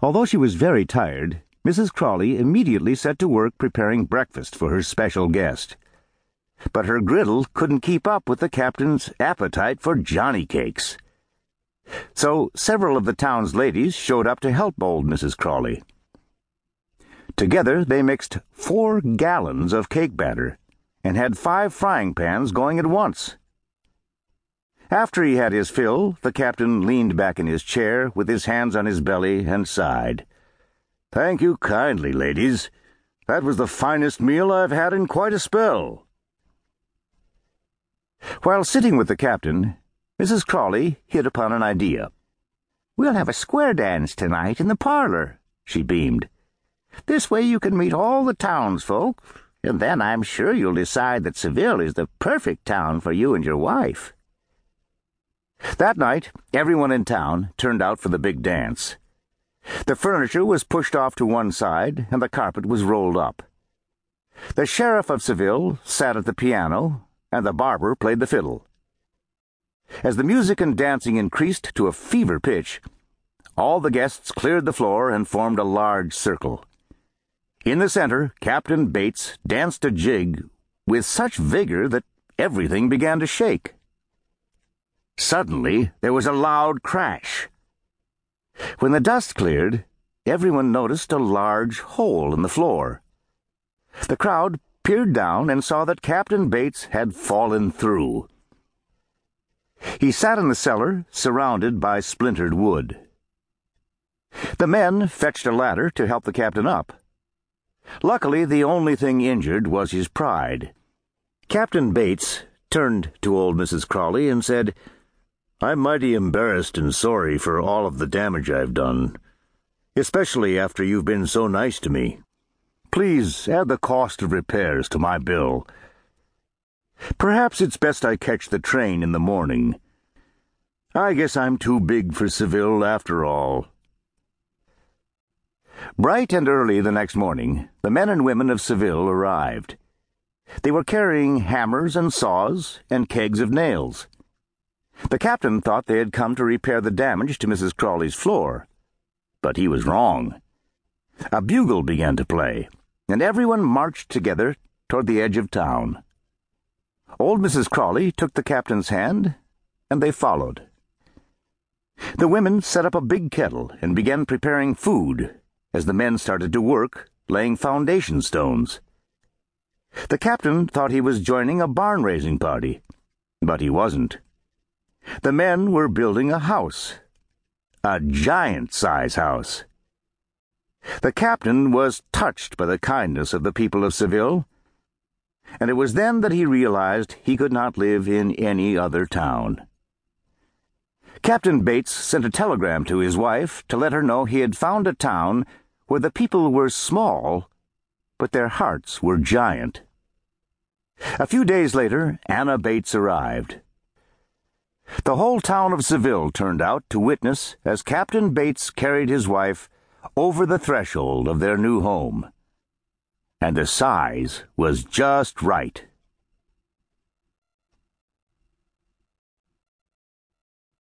Although she was very tired, Mrs. Crawley immediately set to work preparing breakfast for her special guest. But her griddle couldn't keep up with the captain's appetite for Johnny cakes. So several of the town's ladies showed up to help old Mrs. Crawley. Together they mixed four gallons of cake batter and had five frying pans going at once. After he had his fill, the captain leaned back in his chair with his hands on his belly and sighed. Thank you kindly, ladies. That was the finest meal I've had in quite a spell. While sitting with the captain, Mrs. Crawley hit upon an idea. We'll have a square dance tonight in the parlor, she beamed. This way you can meet all the townsfolk, and then I'm sure you'll decide that Seville is the perfect town for you and your wife. That night, everyone in town turned out for the big dance. The furniture was pushed off to one side, and the carpet was rolled up. The sheriff of Seville sat at the piano, and the barber played the fiddle. As the music and dancing increased to a fever pitch, all the guests cleared the floor and formed a large circle. In the center, Captain Bates danced a jig with such vigor that everything began to shake. Suddenly, there was a loud crash. When the dust cleared, everyone noticed a large hole in the floor. The crowd peered down and saw that Captain Bates had fallen through. He sat in the cellar, surrounded by splintered wood. The men fetched a ladder to help the captain up. Luckily, the only thing injured was his pride. Captain Bates turned to old Mrs. Crawley and said, I'm mighty embarrassed and sorry for all of the damage I've done, especially after you've been so nice to me. Please add the cost of repairs to my bill. Perhaps it's best I catch the train in the morning. I guess I'm too big for Seville after all. Bright and early the next morning, the men and women of Seville arrived. They were carrying hammers and saws and kegs of nails. The captain thought they had come to repair the damage to Mrs. Crawley's floor. But he was wrong. A bugle began to play, and everyone marched together toward the edge of town. Old Mrs. Crawley took the captain's hand, and they followed. The women set up a big kettle and began preparing food as the men started to work, laying foundation stones. The captain thought he was joining a barn raising party, but he wasn't. The men were building a house. A giant size house. The captain was touched by the kindness of the people of Seville, and it was then that he realized he could not live in any other town. Captain Bates sent a telegram to his wife to let her know he had found a town where the people were small, but their hearts were giant. A few days later, Anna Bates arrived. The whole town of Seville turned out to witness as Captain Bates carried his wife over the threshold of their new home. And the size was just right.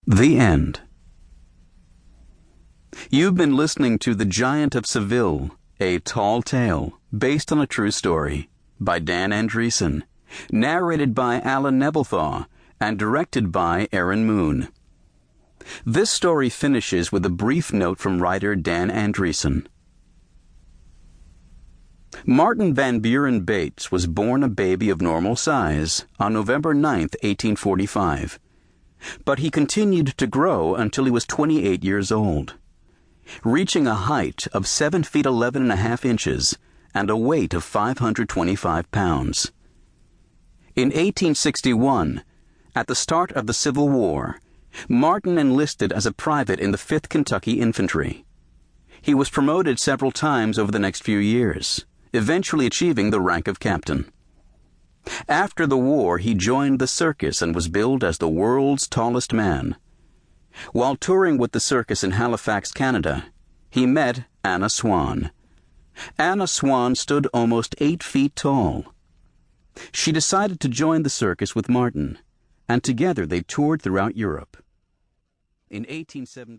The End. You've been listening to The Giant of Seville, a tall tale based on a true story by Dan Andreasen, narrated by Alan Nebelthau and directed by Aaron Moon. This story finishes with a brief note from writer Dan Andreasen. Martin Van Buren Bates was born a baby of normal size on November 9, 1845. But he continued to grow until he was 28 years old, reaching a height of 7 feet 11 and a half inches and a weight of 525 pounds. In 1861, at the start of the Civil War, Martin enlisted as a private in the 5th Kentucky Infantry. He was promoted several times over the next few years, eventually achieving the rank of captain. After the war, he joined the circus and was billed as the world's tallest man. While touring with the circus in Halifax, Canada, he met Anna Swan. Anna Swan stood almost eight feet tall. She decided to join the circus with Martin and together they toured throughout Europe. In 1870,